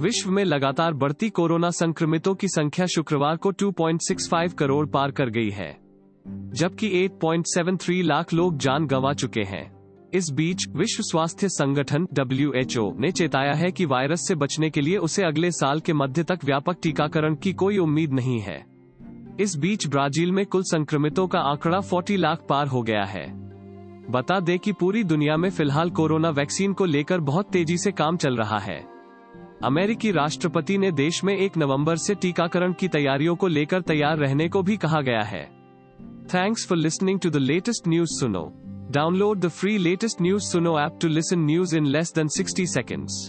विश्व में लगातार बढ़ती कोरोना संक्रमितों की संख्या शुक्रवार को 2.65 करोड़ पार कर गई है, जबकि 8.73 लाख लोग जान गंवा चुके हैं। इस बीच, विश्व स्वास्थ्य संगठन डब्ल्यूएचओ ने चेताया है कि वायरस से बचने के लिए उसे अगले साल के मध्य तक व्यापक टीकाकरण की कोई उम्मीद नहीं है। इस बीच, ब्राज़ील में कुल संक्रमितों का आंकड़ा 40 लाख पार हो गया है। बता दें कि पूरी दुनिया में फ़िलहाल कोरोना वैक्सीन को लेकर बहुत तेज़ी से काम चल रहा है। अमेरिकी राष्ट्रपति ने देश में एक नवंबर से टीकाकरण की तैयारियों को लेकर तैयार रहने को भी कहा गया है। Thanks for listening to the latest news सुनो। Download the free latest news सुनो app to listen news in less than 60 seconds